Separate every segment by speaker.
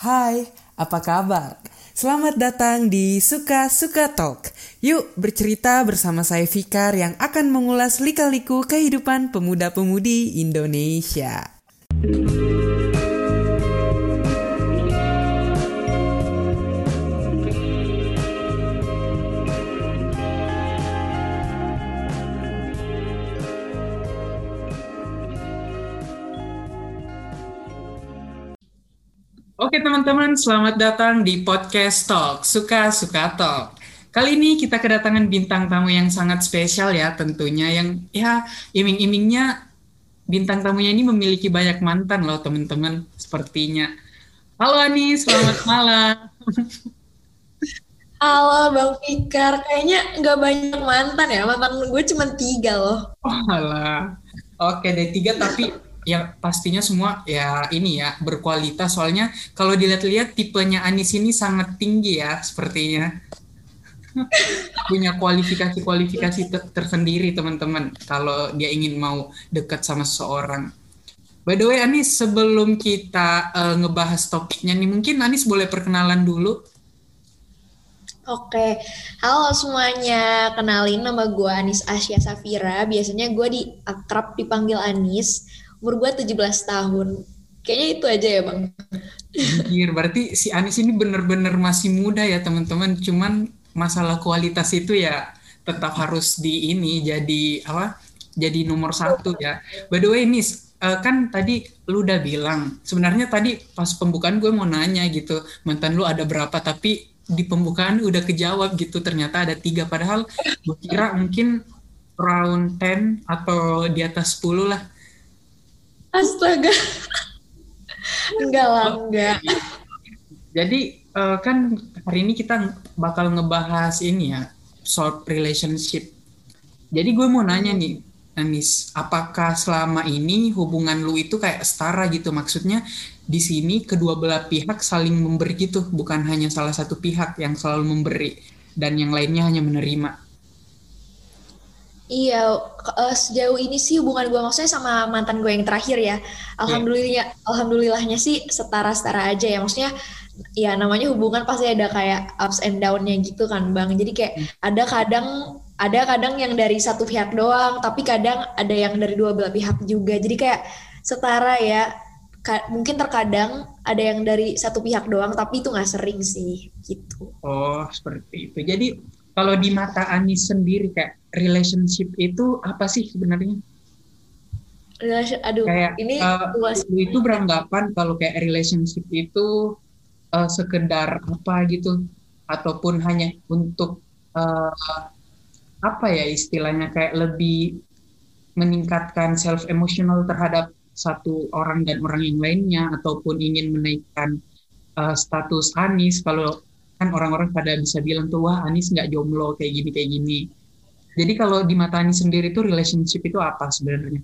Speaker 1: Hai, apa kabar? Selamat datang di Suka Suka Talk. Yuk bercerita bersama saya Fikar yang akan mengulas lika-liku kehidupan pemuda-pemudi Indonesia. Teman-teman, selamat datang di podcast Talk, Suka-Suka Talk. Kali ini kita kedatangan bintang tamu yang sangat spesial ya tentunya, yang ya iming-imingnya bintang tamunya ini memiliki banyak mantan loh teman-teman, sepertinya. Halo Ani, selamat malam.
Speaker 2: Halo Bang Fikar, kayaknya nggak banyak mantan ya, mantan gue cuma tiga loh.
Speaker 1: Oh alah. Oke deh, tiga tapi ya pastinya semua ya ini ya berkualitas soalnya kalau dilihat-lihat tipenya Anis ini sangat tinggi ya sepertinya punya kualifikasi-kualifikasi ter tersendiri teman-teman kalau dia ingin mau dekat sama seseorang. By the way Anis sebelum kita uh, ngebahas topiknya nih mungkin Anis boleh perkenalan dulu.
Speaker 2: Oke, halo semuanya. Kenalin nama gue Anis Asya Safira. Biasanya gue di akrab dipanggil Anis umur gue 17 tahun. Kayaknya itu aja ya bang.
Speaker 1: Anjir, berarti si Anis ini bener-bener masih muda ya teman-teman. Cuman masalah kualitas itu ya tetap harus di ini jadi apa? Jadi nomor satu ya. By the way, Nis, uh, kan tadi lu udah bilang sebenarnya tadi pas pembukaan gue mau nanya gitu mantan lu ada berapa tapi di pembukaan udah kejawab gitu ternyata ada tiga padahal gue kira mungkin round 10 atau di atas 10 lah
Speaker 2: Astaga. enggak lah, enggak.
Speaker 1: Jadi uh, kan hari ini kita bakal ngebahas ini ya, short relationship. Jadi gue mau nanya nih, Anis, apakah selama ini hubungan lu itu kayak setara gitu? Maksudnya di sini kedua belah pihak saling memberi gitu, bukan hanya salah satu pihak yang selalu memberi dan yang lainnya hanya menerima.
Speaker 2: Iya, uh, sejauh ini sih hubungan gue maksudnya sama mantan gue yang terakhir ya. Alhamdulillah, yeah. alhamdulillahnya sih setara-setara aja ya. Maksudnya ya namanya hubungan pasti ada kayak ups and down-nya gitu kan, Bang. Jadi kayak hmm. ada kadang ada kadang yang dari satu pihak doang, tapi kadang ada yang dari dua belah pihak juga. Jadi kayak setara ya. Ka mungkin terkadang ada yang dari satu pihak doang, tapi itu nggak sering sih gitu.
Speaker 1: Oh, seperti itu. Jadi kalau di mata Anis sendiri kayak relationship itu apa sih sebenarnya?
Speaker 2: Aduh,
Speaker 1: kayak, ini uh, itu beranggapan kalau kayak relationship itu uh, sekedar apa gitu? Ataupun hanya untuk uh, apa ya istilahnya kayak lebih meningkatkan self emotional terhadap satu orang dan orang yang lainnya ataupun ingin menaikkan uh, status Anis. Kalau kan orang-orang pada bisa bilang tuh wah Anis nggak jomblo kayak gini kayak gini. Jadi kalau di mata Anis sendiri tuh relationship itu apa sebenarnya?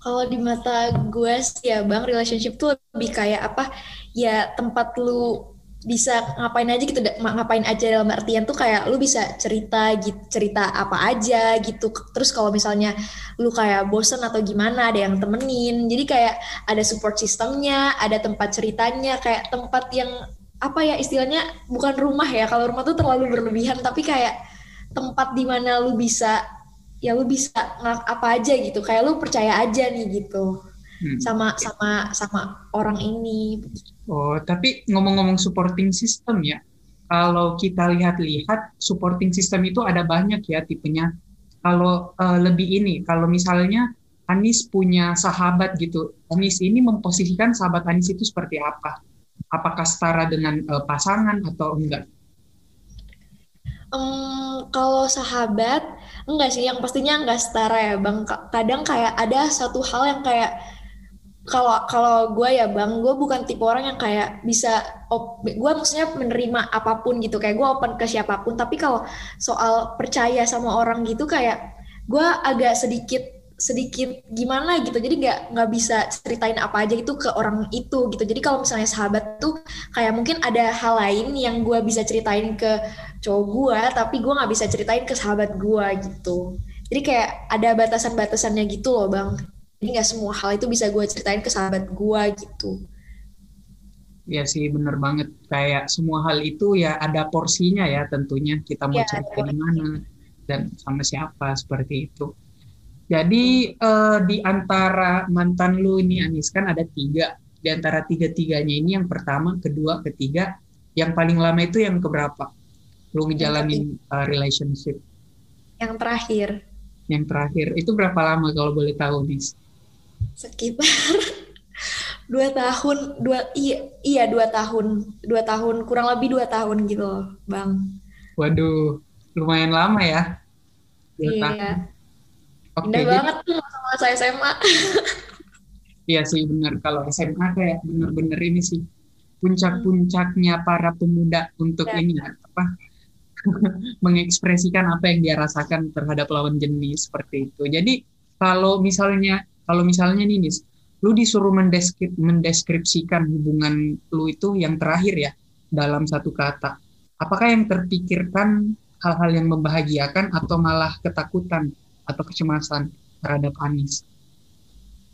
Speaker 2: Kalau di mata gue sih ya bang relationship tuh lebih kayak apa? Ya tempat lu bisa ngapain aja gitu ngapain aja dalam artian tuh kayak lu bisa cerita gitu cerita apa aja gitu. Terus kalau misalnya lu kayak bosen atau gimana ada yang temenin. Jadi kayak ada support sistemnya ada tempat ceritanya kayak tempat yang apa ya istilahnya bukan rumah ya kalau rumah tuh terlalu berlebihan tapi kayak tempat di mana lu bisa ya lu bisa apa aja gitu. Kayak lu percaya aja nih gitu. Hmm. sama sama sama orang ini.
Speaker 1: Oh tapi ngomong-ngomong supporting system ya kalau kita lihat-lihat supporting system itu ada banyak ya tipenya. Kalau uh, lebih ini kalau misalnya Anis punya sahabat gitu Anis ini memposisikan sahabat Anis itu seperti apa apakah setara dengan uh, pasangan atau enggak?
Speaker 2: Um, kalau sahabat enggak sih, yang pastinya enggak setara ya bang. Kadang kayak ada satu hal yang kayak kalau kalau gue ya bang, gue bukan tipe orang yang kayak bisa, gue maksudnya menerima apa pun gitu, kayak gue open ke siapa pun. Tapi kalau soal percaya sama orang gitu kayak gue agak sedikit sedikit gimana gitu. Jadi nggak nggak bisa ceritain apa aja itu ke orang itu gitu. Jadi kalau misalnya sahabat tuh kayak mungkin ada hal lain yang gue bisa ceritain ke cowok gue tapi gue nggak bisa ceritain ke sahabat gue gitu. Jadi kayak ada batasan-batasannya gitu loh bang. Jadi nggak semua hal itu bisa gue ceritain ke sahabat gue gitu.
Speaker 1: Ya sih bener banget. Kayak semua hal itu ya ada porsinya ya tentunya. Kita mau
Speaker 2: Iya, ada
Speaker 1: cerita di mana dan sama siapa seperti itu. Jadi eh, di antara mantan lu ini Anis kan ada tiga. Di antara tiga-tiganya ini yang pertama, kedua, ketiga, yang paling lama itu yang keberapa? Lu ngejalanin eh, relationship
Speaker 2: Yang terakhir
Speaker 1: yang terakhir itu berapa lama kalau boleh tahu Nis?
Speaker 2: sekitar dua tahun, dua iya iya dua tahun, dua tahun kurang lebih dua tahun gitu loh, bang.
Speaker 1: Waduh, lumayan lama ya. Dua tahun. Oke,
Speaker 2: indah
Speaker 1: jadi
Speaker 2: banget tuh masa-masa SMA.
Speaker 1: iya sih benar kalau SMA kayak bener-bener ini sih puncak-puncaknya para pemuda untuk
Speaker 2: Ya.
Speaker 1: ini apa mengekspresikan apa yang dia rasakan terhadap lawan jenis seperti itu. Jadi kalau misalnya kalau misalnya nih Nis, lu disuruh mendeskrip, mendeskripsikan hubungan lu itu yang terakhir ya dalam satu kata. Apakah yang terpikirkan hal-hal yang membahagiakan atau malah ketakutan atau kecemasan terhadap Anis?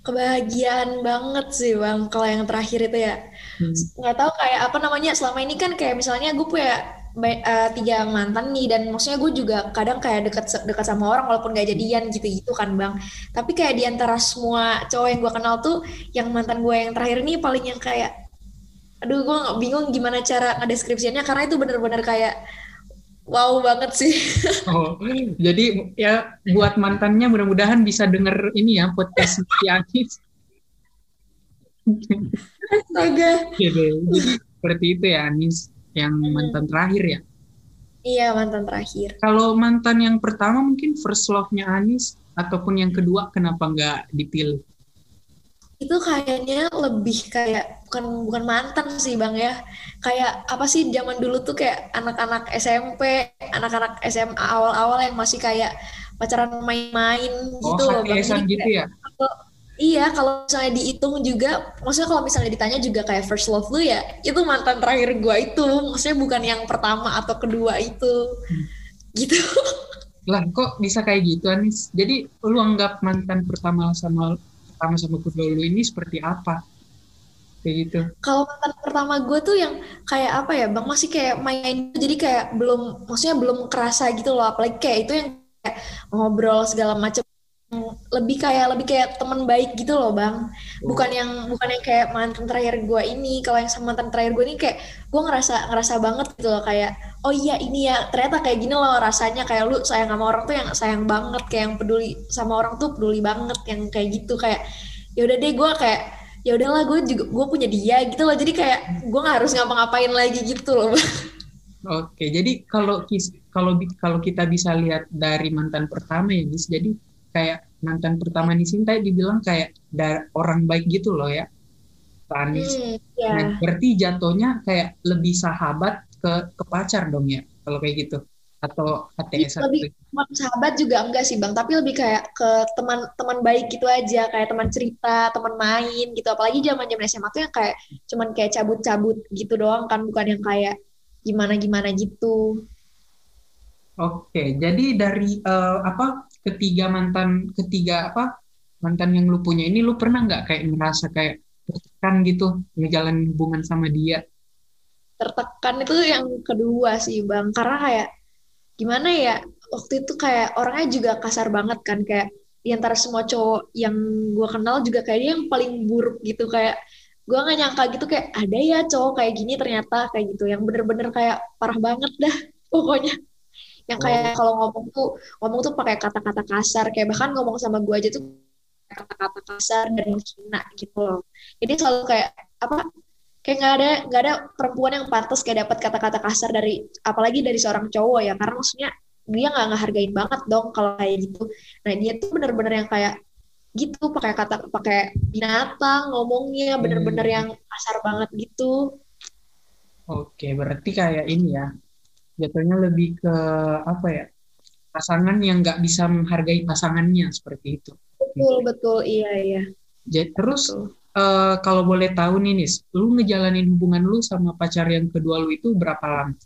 Speaker 2: Kebahagiaan banget sih bang, kalau yang terakhir itu ya.
Speaker 1: Hmm.
Speaker 2: nggak tahu kayak apa namanya selama ini kan kayak misalnya gue punya eh, tiga mantan nih dan maksudnya gue juga kadang kayak dekat dekat sama orang walaupun gak jadian gitu-gitu kan bang tapi kayak di antara semua cowok yang gue kenal tuh yang mantan gue yang terakhir ini paling yang kayak aduh gue bingung gimana cara ngedeskripsiannya karena itu bener-bener kayak wow banget sih
Speaker 1: Oh, jadi ya buat mantannya mudah-mudahan bisa denger ini ya podcast si Anis.
Speaker 2: astaga
Speaker 1: Gitu. Jadi seperti itu ya Anis yang mantan terakhir ya.
Speaker 2: iya mantan terakhir
Speaker 1: Kalau mantan yang pertama mungkin first love-nya Anis ataupun yang kedua kenapa nggak dipilih?
Speaker 2: Itu kayaknya lebih kayak bukan bukan mantan sih bang ya. Kayak apa sih zaman dulu tuh kayak anak-anak SMP anak-anak SMA awal-awal yang masih kayak pacaran main-main
Speaker 1: Oh,
Speaker 2: gitu loh bang. Jadi
Speaker 1: gitu ya?
Speaker 2: iya kalau misalnya dihitung juga maksudnya kalau misalnya ditanya juga kayak first love lu ya itu mantan terakhir gua itu. Maksudnya bukan yang pertama atau kedua itu. Gitu.
Speaker 1: Lah kok bisa kayak gitu Anis? Jadi lu anggap mantan pertama sama pertama sama kedua lu ini seperti apa? Kayak gitu.
Speaker 2: kalau mantan pertama gue tuh yang kayak apa ya bang masih kayak main jadi kayak belum maksudnya belum kerasa gitu loh apalagi kayak itu yang kayak ngobrol segala macam lebih kayak lebih kayak teman baik gitu loh bang. Bukan yang bukan yang kayak mantan terakhir gue ini. Kalau yang sama mantan terakhir gue ini kayak gue ngerasa ngerasa banget gitu loh kayak oh iya ini ya. Ternyata kayak gini loh rasanya. Kayak lu sayang sama orang tuh yang sayang banget. Kayak yang peduli sama orang tuh peduli banget. Yang kayak gitu. Kayak ya udah deh gue kayak ya udahlah gue juga gue punya dia gitu loh. Jadi kayak gue nggak harus ngapa-ngapain lagi gitu loh
Speaker 1: Oke, jadi kalau kalau kalau kita bisa lihat dari mantan pertama ya, Nis, jadi kayak mantan pertama nih Sinta dibilang kayak orang baik gitu loh ya, Pak Anis.
Speaker 2: hmm, ya
Speaker 1: Nah, berarti jatuhnya kayak lebih sahabat ke ke pacar dong ya, kalau kayak gitu. Atau HTS
Speaker 2: lebih teman sahabat juga enggak sih bang? Tapi lebih kayak ke teman teman baik gitu aja kayak teman cerita teman main gitu. Apalagi zaman zaman SMA tuh yang kayak cuman kayak cabut-cabut gitu doang kan bukan yang kayak gimana gimana gitu
Speaker 1: Oke, jadi dari eh, apa ketiga mantan ketiga apa mantan yang lu punya ini, lu pernah nggak kayak ngerasa kayak tertekan gitu ngejalanin hubungan sama dia?
Speaker 2: tertekan itu yang kedua sih bang. Karena kayak gimana ya waktu itu kayak orangnya juga kasar banget kan. Kayak di antara semua cowok yang gue kenal juga kayak dia yang paling buruk gitu. Kayak gue nggak nyangka gitu kayak ada ya cowok kayak gini ternyata kayak gitu. Yang bener-bener kayak parah banget dah pokoknya yang kayak kalau ngomong tuh ngomong tuh pakai kata-kata kasar. Kayak bahkan ngomong sama gue aja tuh kata-kata kasar dan menghina gitu loh. Jadi selalu kayak apa kayak nggak ada nggak ada perempuan yang pantas kayak dapat kata-kata kasar dari apalagi dari seorang cowok ya. Karena maksudnya dia nggak ngehargain banget dong kalau kayak gitu. Nah dia tuh bener-bener yang kayak gitu pakai kata pakai binatang ngomongnya bener-bener
Speaker 1: Hmm.
Speaker 2: yang kasar banget gitu.
Speaker 1: Oke, berarti kayak ini ya, jatuhnya lebih ke apa ya, pasangan yang nggak bisa menghargai pasangannya seperti itu.
Speaker 2: betul betul iya iya
Speaker 1: Jadi terus
Speaker 2: betul.
Speaker 1: eh, kalau boleh tahu nih Nis, lu ngejalanin hubungan lu sama pacar yang kedua lu itu berapa lama?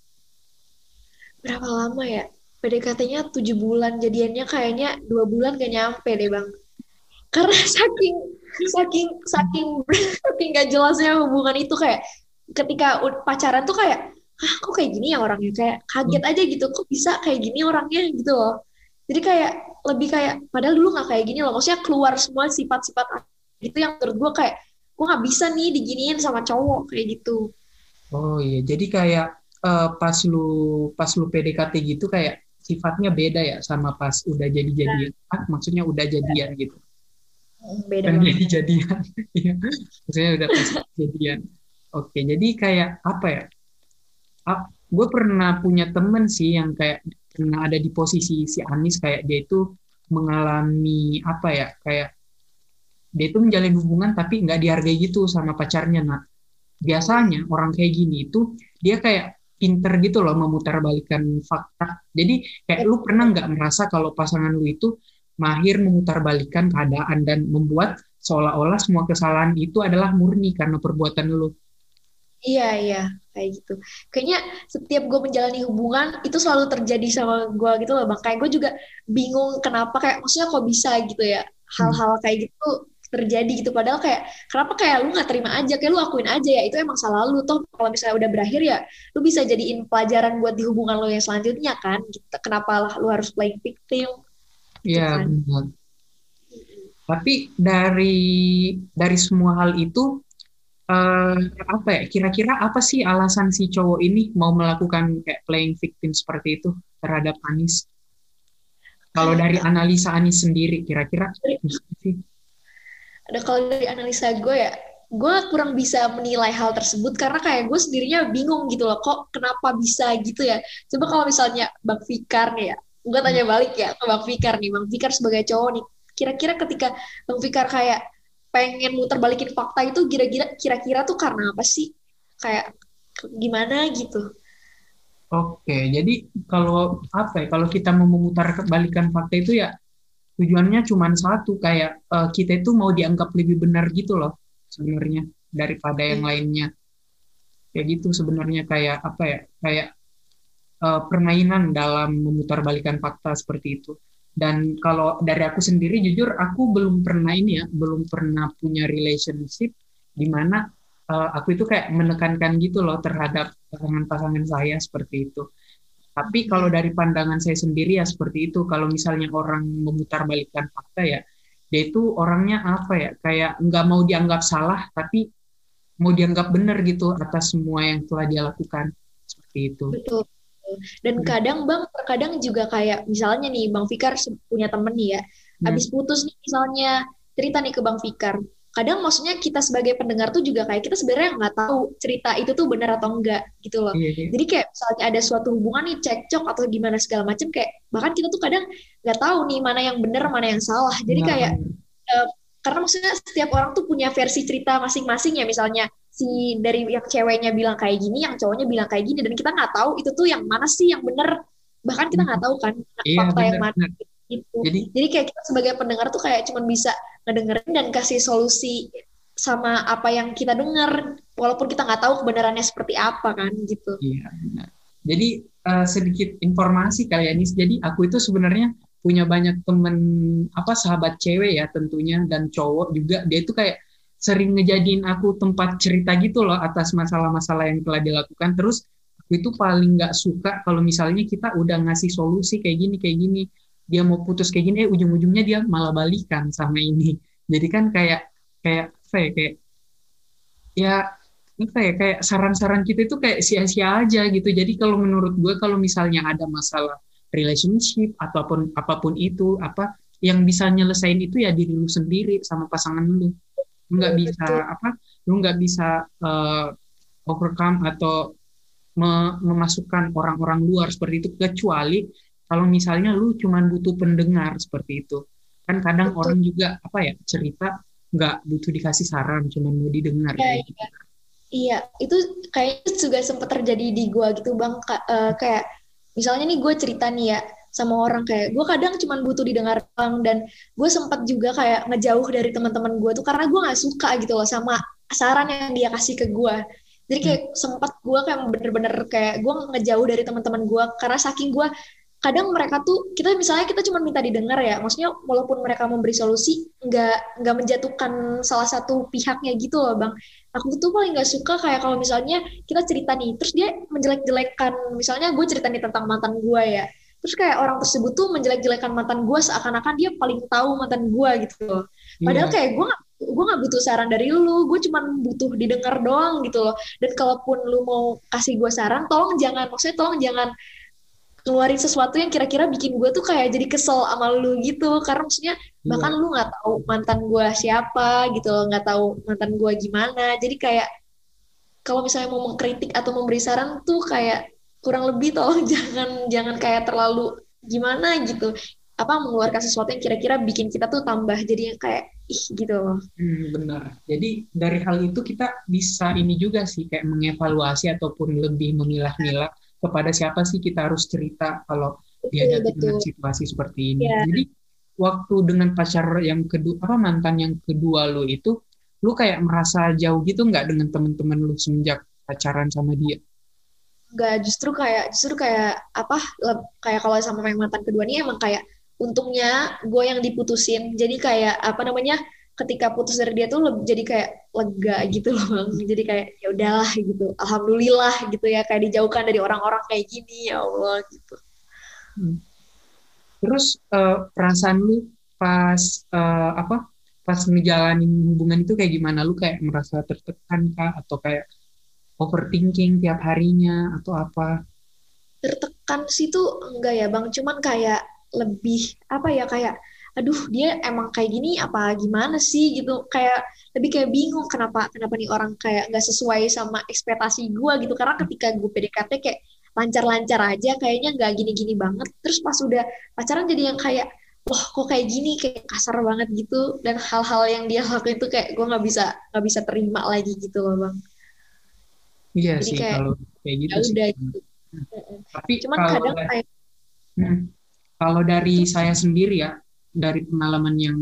Speaker 2: berapa lama ya PDKT-nya tujuh bulan jadiannya kayaknya dua bulan gak nyampe deh bang karena saking saking saking saking gak jelasnya hubungan itu kayak ketika pacaran tuh kayak ah kok kayak gini ya orangnya kayak kaget aja gitu kok bisa kayak gini orangnya? Gitu loh. Jadi kayak lebih kayak padahal dulu nggak kayak gini loh. Maksudnya keluar semua sifat-sifat gitu yang menurut gue kayak gue nggak bisa nih diginiin sama cowok kayak gitu.
Speaker 1: Oh iya. Jadi kayak uh, pas lu pas lu PDKT gitu kayak sifatnya beda ya sama pas udah jadi jadian nah. ah, maksudnya udah jadian gitu?
Speaker 2: Hmm, beda kan
Speaker 1: jadi jadian iya. maksudnya udah pas jadian. Oke jadi kayak apa ya gue pernah punya temen sih yang kayak pernah ada di posisi si Anis kayak dia itu mengalami apa ya kayak dia itu menjalin hubungan tapi nggak dihargai gitu sama pacarnya. Nah biasanya orang kayak gini itu dia kayak pinter gitu loh memutarbalikan fakta. Jadi kayak lu pernah nggak merasa kalau pasangan lu itu mahir memutarbalikan keadaan dan membuat seolah-olah semua kesalahan itu adalah murni karena perbuatan lu
Speaker 2: Iya, iya, kayak gitu. Kayaknya setiap gue menjalani hubungan itu selalu terjadi sama gue gitu loh. Bang. Kayak gue juga bingung kenapa kayak maksudnya kok bisa gitu ya hal-hal kayak gitu terjadi gitu. Padahal kayak kenapa kayak lu nggak terima aja, kayak lu akuin aja ya itu emang salah lu. Toh kalau misalnya udah berakhir ya lu bisa jadiin pelajaran buat di hubungan lo yang selanjutnya kan. Gitu. Kenapa lah lu harus playing victim?
Speaker 1: Gitu iya, gitu kan. Tapi dari dari semua hal itu uh, apa ya kira-kira apa sih alasan si cowok ini mau melakukan kayak playing victim seperti itu terhadap Anis? Kalau dari analisa Anis sendiri kira-kira sih?
Speaker 2: Ada kalau dari analisa gue ya, gue kurang bisa menilai hal tersebut karena kayak gue sendirinya bingung gitu loh, kok kenapa bisa gitu ya? Coba kalau misalnya Bang Fikar nih ya, gue tanya balik ya ke Bang Fikar nih, Bang Fikar sebagai cowok nih, kira-kira ketika Bang Fikar kayak pengen muter balikin fakta itu kira-kira kira-kira tuh karena apa sih? Kayak gimana gitu.
Speaker 1: Oke, jadi kalau apa ya? Kalau kita mau memutar balikan fakta itu ya tujuannya cuma satu, kayak uh, kita itu mau dianggap lebih benar gitu loh sebenarnya daripada yang hmm. lainnya. Kayak gitu sebenarnya kayak apa ya? Kayak uh, permainan dalam memutar balikan fakta seperti itu. Dan kalau dari aku sendiri jujur aku belum pernah ini ya, belum pernah punya relationship di mana uh, aku itu kayak menekankan gitu loh terhadap pasangan-pasangan saya seperti itu. Tapi kalau dari pandangan saya sendiri ya seperti itu. Kalau misalnya orang memutar balikan fakta ya, dia itu orangnya apa ya, kayak nggak mau dianggap salah, tapi mau dianggap benar gitu atas semua yang telah dia lakukan. Seperti itu.
Speaker 2: Betul. Dan hmm. kadang Bang, terkadang juga kayak misalnya nih Bang Fikar punya temen nih ya, hmm. habis putus nih misalnya cerita nih ke Bang Fikar. Kadang maksudnya kita sebagai pendengar tuh juga kayak kita sebenarnya nggak tahu cerita itu tuh benar atau enggak gitu loh. Iya, iya. Jadi kayak misalnya ada suatu hubungan nih cekcok atau gimana segala macam kayak bahkan kita tuh kadang nggak tahu nih mana yang benar mana yang salah. Jadi nah. kayak uh, karena maksudnya setiap orang tuh punya versi cerita masing-masing ya misalnya si dari yang ceweknya bilang kayak gini, yang cowoknya bilang kayak gini, dan kita nggak tahu itu tuh yang mana sih yang bener. Bahkan kita nggak tahu kan iya, fakta bener, yang mana itu. Jadi, Jadi kayak kita sebagai pendengar tuh kayak cuma bisa ngedengerin dan kasih solusi sama apa yang kita dengar, walaupun kita nggak tahu kebenarannya seperti apa kan gitu.
Speaker 1: Iya benar. Jadi uh, sedikit informasi kali ya Nis. Jadi aku itu sebenarnya punya banyak temen apa sahabat cewek ya tentunya dan cowok juga dia itu kayak sering ngejadiin aku tempat cerita gitu loh atas masalah-masalah yang telah dilakukan. Terus aku itu paling nggak suka kalau misalnya kita udah ngasih solusi kayak gini kayak gini. Dia mau putus kayak gini eh ujung-ujungnya dia malah balikan sama ini. Jadi kan kayak kayak apa ya kayak ya apa ya kayak saran-saran kita itu kayak sia-sia aja gitu. Jadi kalau menurut gue kalau misalnya ada masalah relationship ataupun apa pun itu apa yang bisa nyelesain itu ya diri lu sendiri sama pasangan lu lu nggak bisa Betul. apa lu nggak bisa uh, overcome atau me memasukkan orang-orang luar seperti itu kecuali kalau misalnya lu cuma butuh pendengar seperti itu kan kadang Betul. orang juga apa ya cerita nggak butuh dikasih saran cuma mau didengar
Speaker 2: ya, gitu. iya. iya itu kayaknya juga sempat terjadi di gua gitu bang uh, kayak misalnya nih gue cerita nih ya sama orang. Kayak gue kadang cuma butuh didengar bang dan gue sempat juga kayak ngejauh dari teman-teman gue tuh karena gue nggak suka gitu loh sama saran yang dia kasih ke gue jadi kayak hmm. sempat gue kayak bener-bener kayak gue ngejauh dari teman-teman gue karena saking gue kadang mereka tuh kita misalnya kita cuma minta didengar ya maksudnya walaupun mereka memberi solusi nggak nggak menjatuhkan salah satu pihaknya gitu loh bang. Aku tuh paling nggak suka kayak kalau misalnya kita cerita nih terus dia menjelek-jelekan misalnya gue cerita nih tentang mantan gue ya terus kayak orang tersebut tuh menjelek-jelekan mantan gue seakan-akan dia paling tahu mantan gue gitu loh padahal yeah. kayak gue gue gak butuh saran dari lu gue cuma butuh didengar doang gitu loh dan kalaupun lu mau kasih gue saran tolong jangan maksudnya tolong jangan ngeluarin sesuatu yang kira-kira bikin gue tuh kayak jadi kesel sama lu gitu karena maksudnya iya. bahkan lu nggak tahu mantan gue siapa gitu loh nggak tahu mantan gue gimana jadi kayak kalau misalnya mau mengkritik atau memberi saran tuh kayak kurang lebih tolong jangan jangan kayak terlalu gimana gitu apa mengeluarkan sesuatu yang kira-kira bikin kita tuh tambah jadi yang kayak ih gitu loh.
Speaker 1: Hmm, benar. Jadi dari hal itu kita bisa ini juga sih kayak mengevaluasi ataupun lebih memilah-milah kepada siapa sih kita harus cerita kalau dia ada dengan situasi seperti ini. Yeah. Jadi waktu dengan pacar yang kedua apa mantan yang kedua lo itu lu kayak merasa jauh gitu nggak dengan teman-teman lu semenjak pacaran sama dia?
Speaker 2: Enggak, justru kayak justru kayak apa kayak kalau sama mantan kedua ini emang kayak untungnya gue yang diputusin. Jadi kayak apa namanya ketika putus dari dia tuh lebih jadi kayak lega gitu loh bang. Jadi kayak ya udahlah gitu. Alhamdulillah gitu ya. Kayak dijauhkan dari orang-orang kayak gini ya allah gitu. Hmm.
Speaker 1: terus uh, perasaan lu pas uh, apa pas ngejalanin hubungan itu kayak gimana? Lu kayak merasa tertekan kah? Atau kayak overthinking tiap harinya atau apa?
Speaker 2: Tertekan sih tuh enggak ya bang. Cuman kayak lebih apa ya kayak aduh dia emang kayak gini apa gimana sih? gitu. Kayak lebih kayak bingung kenapa kenapa nih orang kayak nggak sesuai sama ekspektasi gue gitu. Karena ketika gue PDKT kayak lancar-lancar aja kayaknya nggak gini-gini banget. Terus pas udah pacaran jadi yang kayak wah kok kayak gini? Kayak kasar banget gitu. Dan hal-hal yang dia lakuin itu kayak gue nggak bisa nggak bisa terima lagi gitu loh bang
Speaker 1: iya jadi sih kayak, kalau kayak gitu ya udah gitu. tapi cuman kadang kayak hmm. Kalau dari saya sendiri ya, dari pengalaman yang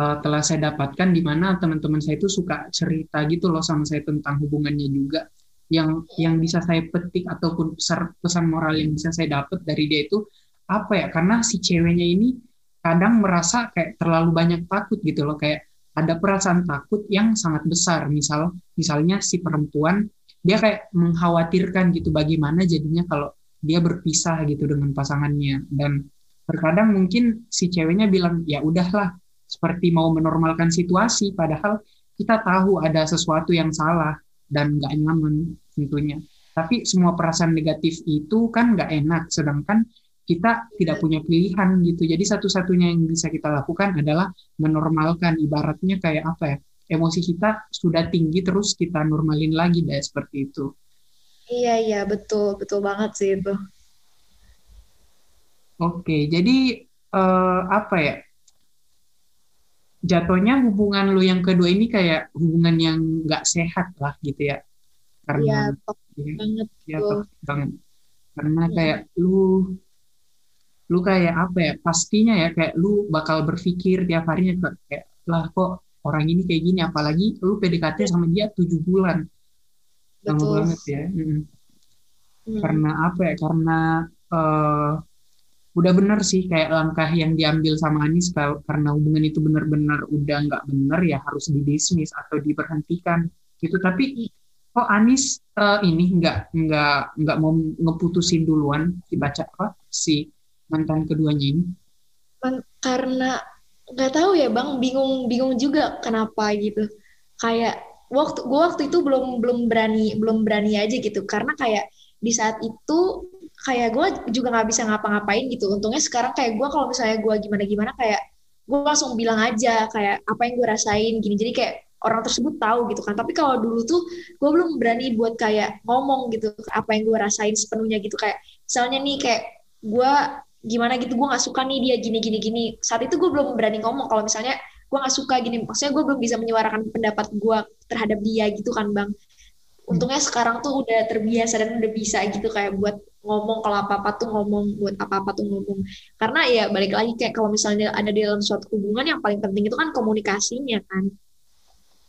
Speaker 1: uh, telah saya dapatkan di mana teman-teman saya itu suka cerita gitu loh sama saya tentang hubungannya juga. Yang yang bisa saya petik ataupun pesan, pesan moral yang bisa saya dapat dari dia itu apa ya? Karena si ceweknya ini kadang merasa kayak terlalu banyak takut gitu loh. Kayak ada perasaan takut yang sangat besar. Misal misalnya si perempuan dia kayak mengkhawatirkan gitu bagaimana jadinya kalau dia berpisah gitu dengan pasangannya. Dan terkadang mungkin si ceweknya bilang ya udahlah seperti mau menormalkan situasi padahal kita tahu ada sesuatu yang salah dan nggak nyaman tentunya. Tapi semua perasaan negatif itu kan nggak enak sedangkan kita tidak punya pilihan gitu jadi satu-satunya yang bisa kita lakukan adalah menormalkan ibaratnya kayak apa ya emosi kita sudah tinggi terus kita normalin lagi deh seperti itu
Speaker 2: Iya iya betul betul banget sih itu.
Speaker 1: Oke, jadi uh, apa ya? Jatuhnya hubungan lu yang kedua ini kayak hubungan yang nggak sehat lah gitu ya, karena
Speaker 2: iya, ya, banget
Speaker 1: ya, banget. Karena ya. kayak lu lu kayak apa ya pastinya ya kayak lu bakal berpikir tiap harinya kayak lah kok orang ini kayak gini apalagi lu PDKT sama dia tujuh bulan Betul. banget ya. Hmm. Hmm. Karena apa ya? Karena uh, udah bener sih kayak langkah yang diambil sama Anis karena hubungan itu benar-benar udah nggak bener ya harus didismiss atau diberhentikan gitu. Tapi kok Anis uh, ini nggak nggak nggak mau ngeputusin duluan dibaca apa si mantan keduanya ini?
Speaker 2: Karena nggak tahu ya bang, bingung bingung juga kenapa gitu. Kayak waktu gue waktu itu belum belum berani belum berani aja gitu. Karena kayak di saat itu kayak gue juga nggak bisa ngapa-ngapain gitu. Untungnya sekarang kayak gue kalau misalnya gue gimana gimana kayak gue langsung bilang aja kayak apa yang gue rasain gini. Jadi kayak orang tersebut tahu gitu kan. Tapi kalau dulu tuh gue belum berani buat kayak ngomong gitu apa yang gue rasain sepenuhnya gitu. Kayak misalnya nih kayak gue gimana gitu gue nggak suka nih dia gini gini gini. Saat itu gue belum berani ngomong kalau misalnya gue nggak suka gini. Maksudnya gue belum bisa menyuarakan pendapat gue terhadap dia gitu kan bang. Untungnya sekarang tuh udah terbiasa dan udah bisa gitu kayak buat ngomong kalau apa apa tuh ngomong buat apa apa tuh ngomong. Karena ya balik lagi kayak kalau misalnya ada di dalam suatu hubungan yang paling penting itu kan komunikasinya kan.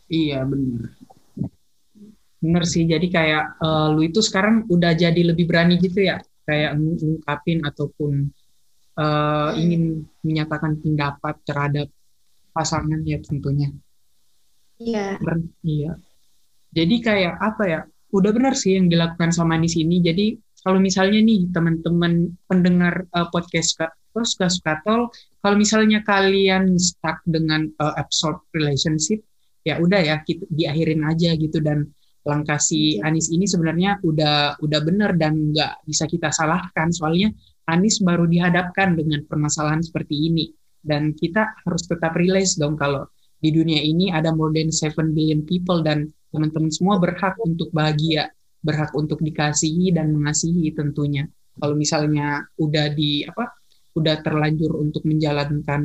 Speaker 1: Iya benar benar sih jadi kayak uh, lu itu sekarang udah jadi lebih berani gitu ya? Kayak ngungkapin ataupun uh, ingin menyatakan pendapat terhadap pasangan ya tentunya.
Speaker 2: Iya.
Speaker 1: Iya. Jadi kayak apa ya? Udah benar sih yang dilakukan sama di sini. Jadi kalau misalnya nih teman-teman pendengar uh, podcast terus suka Katol, kalau misalnya kalian stuck dengan uh, absorb relationship, ya udah ya kita diakhirin aja gitu dan langkah si iya. Anis ini sebenarnya udah udah benar dan nggak bisa kita salahkan soalnya Anis baru dihadapkan dengan permasalahan seperti ini dan kita harus tetap realize dong kalau di dunia ini ada more than 7 billion people dan teman-teman semua berhak untuk bahagia, berhak untuk dikasihi dan mengasihi tentunya. Kalau misalnya udah di apa udah terlanjur untuk menjalankan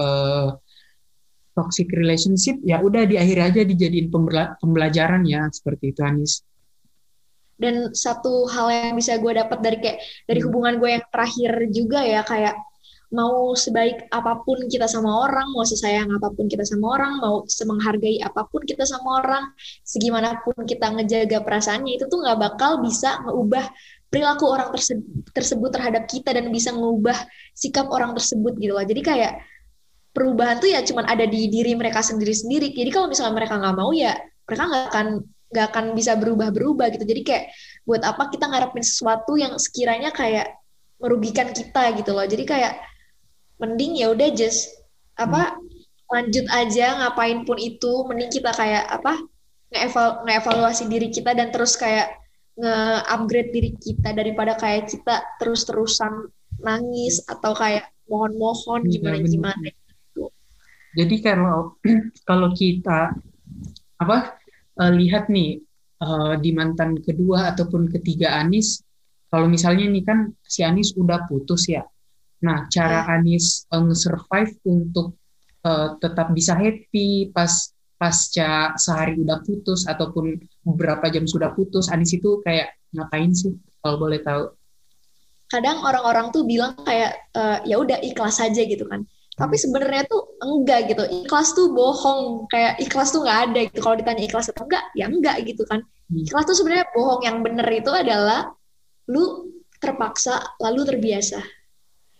Speaker 1: uh, toxic relationship ya udah di akhir aja dijadiin pembela pembelajaran ya seperti itu Anis
Speaker 2: dan satu hal yang bisa gue dapat dari kayak dari hmm. hubungan gue yang terakhir juga ya kayak mau sebaik apa pun kita sama orang, mau sesayang apa pun kita sama orang, mau semenghargai apa pun kita sama orang, segimanapun kita ngejaga perasaannya itu tuh nggak bakal bisa mengubah perilaku orang terse tersebut terhadap kita dan bisa mengubah sikap orang tersebut gitu loh. Jadi kayak perubahan tuh ya cuman ada di diri mereka sendiri-sendiri. Jadi kalau misalnya mereka nggak mau ya mereka nggak akan nggak akan bisa berubah-berubah gitu. Jadi kayak buat apa kita ngarepin sesuatu yang sekiranya kayak merugikan kita gitu loh. Jadi kayak mending ya udah just apa lanjut aja ngapain pun itu mending kita kayak apa ngeeval ngeevaluasi diri kita dan terus kayak nge-upgrade diri kita daripada kayak kita terus-terusan nangis atau kayak mohon-mohon iya, gimana-gimana
Speaker 1: jadi kalau kalau kita apa uh, lihat nih uh, di mantan kedua ataupun ketiga Anis, kalau misalnya nih kan si Anis udah putus ya. Nah, cara yeah. Anis uh, nge-survive untuk uh, tetap bisa happy pas pasca sehari udah putus ataupun beberapa jam sudah putus, Anis itu kayak ngapain sih kalau boleh tahu?
Speaker 2: Kadang orang-orang tuh bilang kayak uh, ya udah ikhlas aja gitu kan tapi sebenarnya tuh enggak gitu. Ikhlas tuh bohong. Kayak ikhlas tuh nggak ada gitu. Kalau ditanya ikhlas atau enggak ya enggak gitu kan. Hmm. ikhlas tuh sebenarnya bohong. Yang bener itu adalah lu terpaksa lalu terbiasa.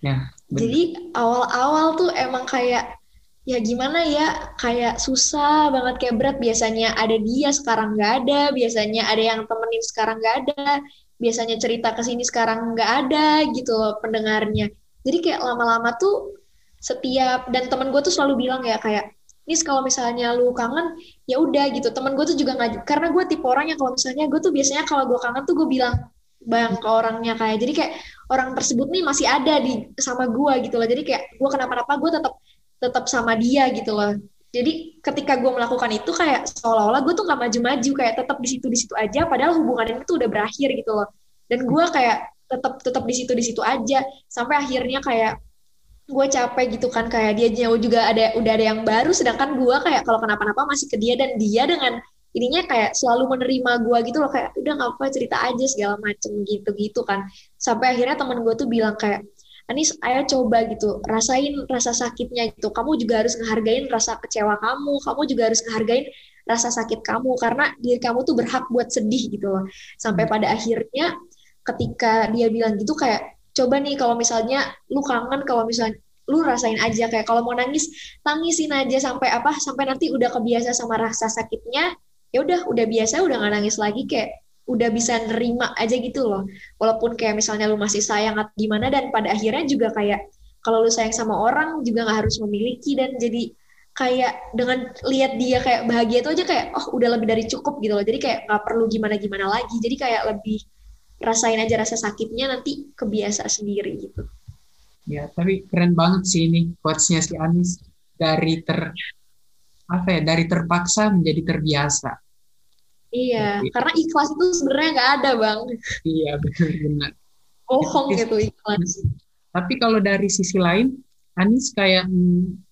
Speaker 1: Ya,
Speaker 2: jadi awal-awal tuh emang kayak ya gimana ya kayak susah banget kayak berat. Biasanya ada dia sekarang nggak ada. Biasanya ada yang temenin sekarang nggak ada. Biasanya cerita ke sini sekarang nggak ada gitu loh pendengarnya. Jadi kayak lama-lama tuh setiap dan temen gue tuh selalu bilang ya kayak Nis kalau misalnya lu kangen ya udah gitu. Temen gue tuh juga nggak karena gue tipe orang yang kalau misalnya gue tuh biasanya kalau gue kangen tuh gue bilang bang ke orangnya kayak jadi kayak orang tersebut nih masih ada di sama gue gitu loh. Jadi kayak gue kenapa-napa gue tetap tetap sama dia gitu loh. Jadi ketika gue melakukan itu kayak seolah-olah gue tuh nggak maju-maju kayak tetap di situ di situ aja padahal hubungan ini tuh udah berakhir gitu loh. Dan gue kayak tetap tetap di situ di situ aja sampai akhirnya kayak gue capek gitu kan kayak dia jauh juga ada udah ada yang baru sedangkan gue kayak kalau kenapa-napa masih ke dia dan dia dengan ininya kayak selalu menerima gue gitu loh kayak udah nggak apa cerita aja segala macem gitu gitu kan. Sampai akhirnya temen gue tuh bilang kayak Anis ayo coba gitu rasain rasa sakitnya gitu. Kamu juga harus ngehargain rasa kecewa kamu. Kamu juga harus ngehargain rasa sakit kamu karena diri kamu tuh berhak buat sedih gitu loh. Sampai pada akhirnya ketika dia bilang gitu kayak coba nih kalau misalnya lu kangen kalau misalnya lu rasain aja kayak kalau mau nangis tangisin aja sampai apa sampai nanti udah kebiasa sama rasa sakitnya ya udah udah biasa udah nggak nangis lagi kayak udah bisa nerima aja gitu loh. Walaupun kayak misalnya lu masih sayang atau gimana dan pada akhirnya juga kayak kalau lu sayang sama orang juga nggak harus memiliki dan jadi kayak dengan lihat dia kayak bahagia itu aja kayak oh udah lebih dari cukup gitu loh. Jadi kayak nggak perlu gimana gimana lagi. Jadi kayak lebih rasain aja rasa sakitnya nanti kebiasa sendiri gitu.
Speaker 1: Ya, tapi keren banget sih ini quotes-nya si Anis dari ter apa ya dari terpaksa menjadi terbiasa.
Speaker 2: Iya, Jadi, karena ikhlas itu sebenarnya nggak ada bang.
Speaker 1: Iya benar-benar.
Speaker 2: Bohong gitu ikhlas.
Speaker 1: Tapi kalau dari sisi lain, Anis kayak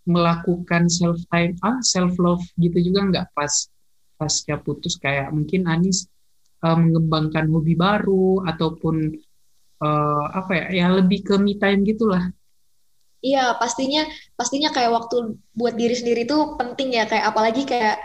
Speaker 1: melakukan self time, ah self love gitu juga nggak pas pas dia putus kayak mungkin Anis uh, mengembangkan hobi baru ataupun uh, apa ya ya lebih ke me time gitulah.
Speaker 2: Iya pastinya pastinya kayak waktu buat diri sendiri tuh penting ya kayak apalagi kayak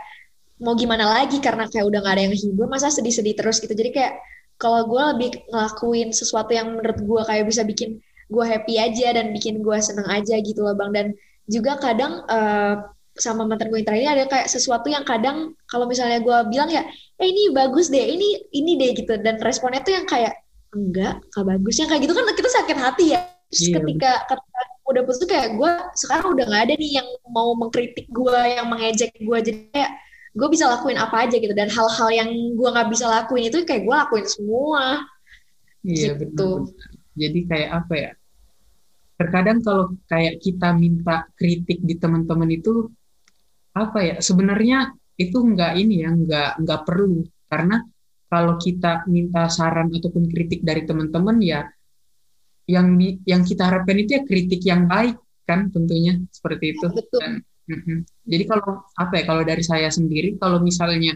Speaker 2: mau gimana lagi karena kayak udah gak ada yang hibur masa sedih-sedih terus gitu. Jadi kayak kalau gue lebih ngelakuin sesuatu yang menurut gue kayak bisa bikin gue happy aja dan bikin gue seneng aja gitu loh bang. Dan juga kadang uh, sama mantan gue yang terakhir ada kayak sesuatu yang kadang kalau misalnya gue bilang ya eh ini bagus deh ini ini deh gitu. Dan responnya tuh yang kayak enggak gak bagus. Yang kayak gitu kan kita sakit hati ya. Terus iya, ketika, ketika udah putus tuh kayak gue sekarang udah nggak ada nih yang mau mengkritik gue yang mengejek gue. Jadi kayak gue bisa lakuin apa aja gitu. Dan hal-hal yang gue nggak bisa lakuin itu kayak gue lakuin semua.
Speaker 1: Iya gitu. betul jadi kayak apa ya? Terkadang kalau kayak kita minta kritik di teman-teman itu apa ya sebenarnya itu nggak ini ya nggak nggak perlu. Karena kalau kita minta saran ataupun kritik dari teman-teman ya yang yang kita harapkan itu ya kritik yang baik kan tentunya seperti itu.
Speaker 2: Betul. Dan,
Speaker 1: mm -hmm. jadi kalau apa ya kalau dari saya sendiri kalau misalnya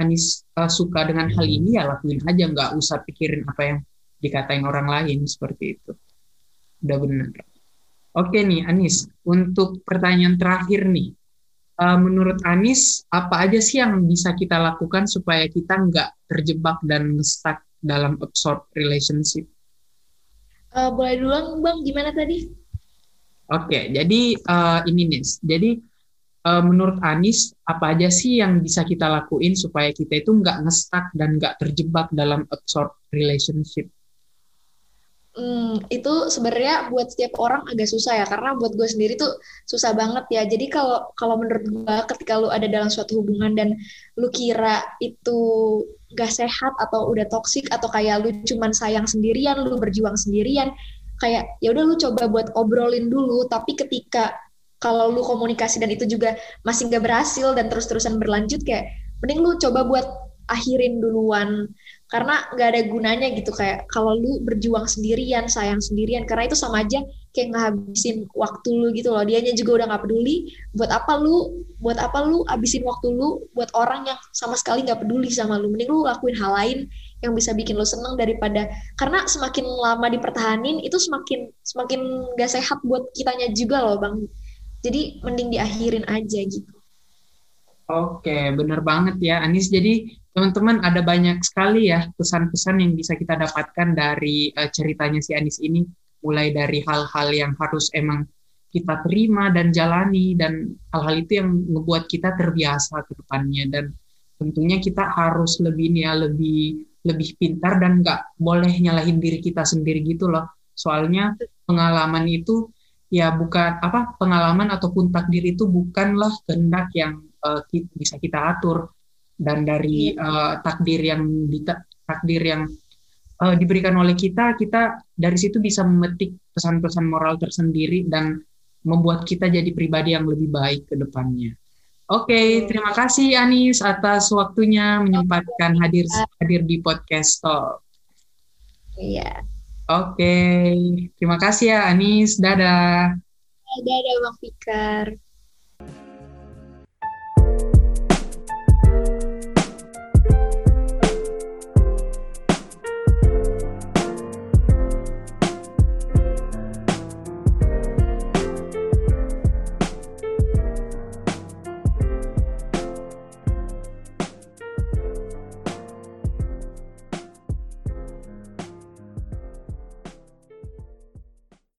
Speaker 1: Anis uh, suka dengan hal ini ya lakuin aja. Nggak usah pikirin apa yang dikatain orang lain seperti itu. Udah benar oke nih Anis untuk pertanyaan terakhir nih uh, menurut Anis apa aja sih yang bisa kita lakukan supaya kita nggak terjebak dan stuck dalam absorb relationship?
Speaker 2: Uh, boleh dulu bang. Gimana tadi?
Speaker 1: Oke jadi uh, ini Nis jadi uh, menurut Anis apa aja sih yang bisa kita lakuin supaya kita itu nggak ngestak dan nggak terjebak dalam absorb relationship
Speaker 2: Hmm, itu sebenarnya buat setiap orang agak susah ya karena buat gue sendiri tuh susah banget ya. Jadi kalau kalau menurut gue ketika lu ada dalam suatu hubungan dan lu kira itu gak sehat atau udah toksik atau kayak lu cuman sayang sendirian, lu berjuang sendirian, kayak ya udah lu coba buat obrolin dulu. Tapi ketika kalau lu komunikasi dan itu juga masih gak berhasil dan terus-terusan berlanjut kayak mending lu coba buat akhirin duluan karena nggak ada gunanya gitu kayak kalau lu berjuang sendirian sayang sendirian karena itu sama aja kayak ngabisin waktu lu gitu loh. Dianya juga udah nggak peduli buat apa lu buat apa lu abisin waktu lu buat orang yang sama sekali nggak peduli sama lu. Mending lu lakuin hal lain yang bisa bikin lu seneng daripada karena semakin lama dipertahanin itu semakin semakin gak sehat buat kitanya juga loh bang. Jadi mending diakhirin aja gitu.
Speaker 1: Oke, bener banget ya Anis. Jadi teman-teman ada banyak sekali ya pesan-pesan yang bisa kita dapatkan dari uh, ceritanya si Anis ini. Mulai dari hal-hal yang harus emang kita terima dan jalani dan hal-hal itu yang membuat kita terbiasa ke depannya. Dan tentunya kita harus lebih ya lebih lebih pintar dan nggak boleh nyalahin diri kita sendiri gitu loh. Soalnya pengalaman itu ya bukan apa pengalaman ataupun takdir itu bukanlah kehendak yang uh, bisa kita atur dan dari uh, takdir yang takdir yang uh, diberikan oleh kita kita dari situ bisa memetik pesan-pesan moral tersendiri dan membuat kita jadi pribadi yang lebih baik ke depannya. Oke, okay, terima kasih Anis atas waktunya menyempatkan hadir hadir di podcast Talk.
Speaker 2: Iya.
Speaker 1: Oke, okay. terima kasih ya Anis. Dadah.
Speaker 2: Dadah Bang Fikar.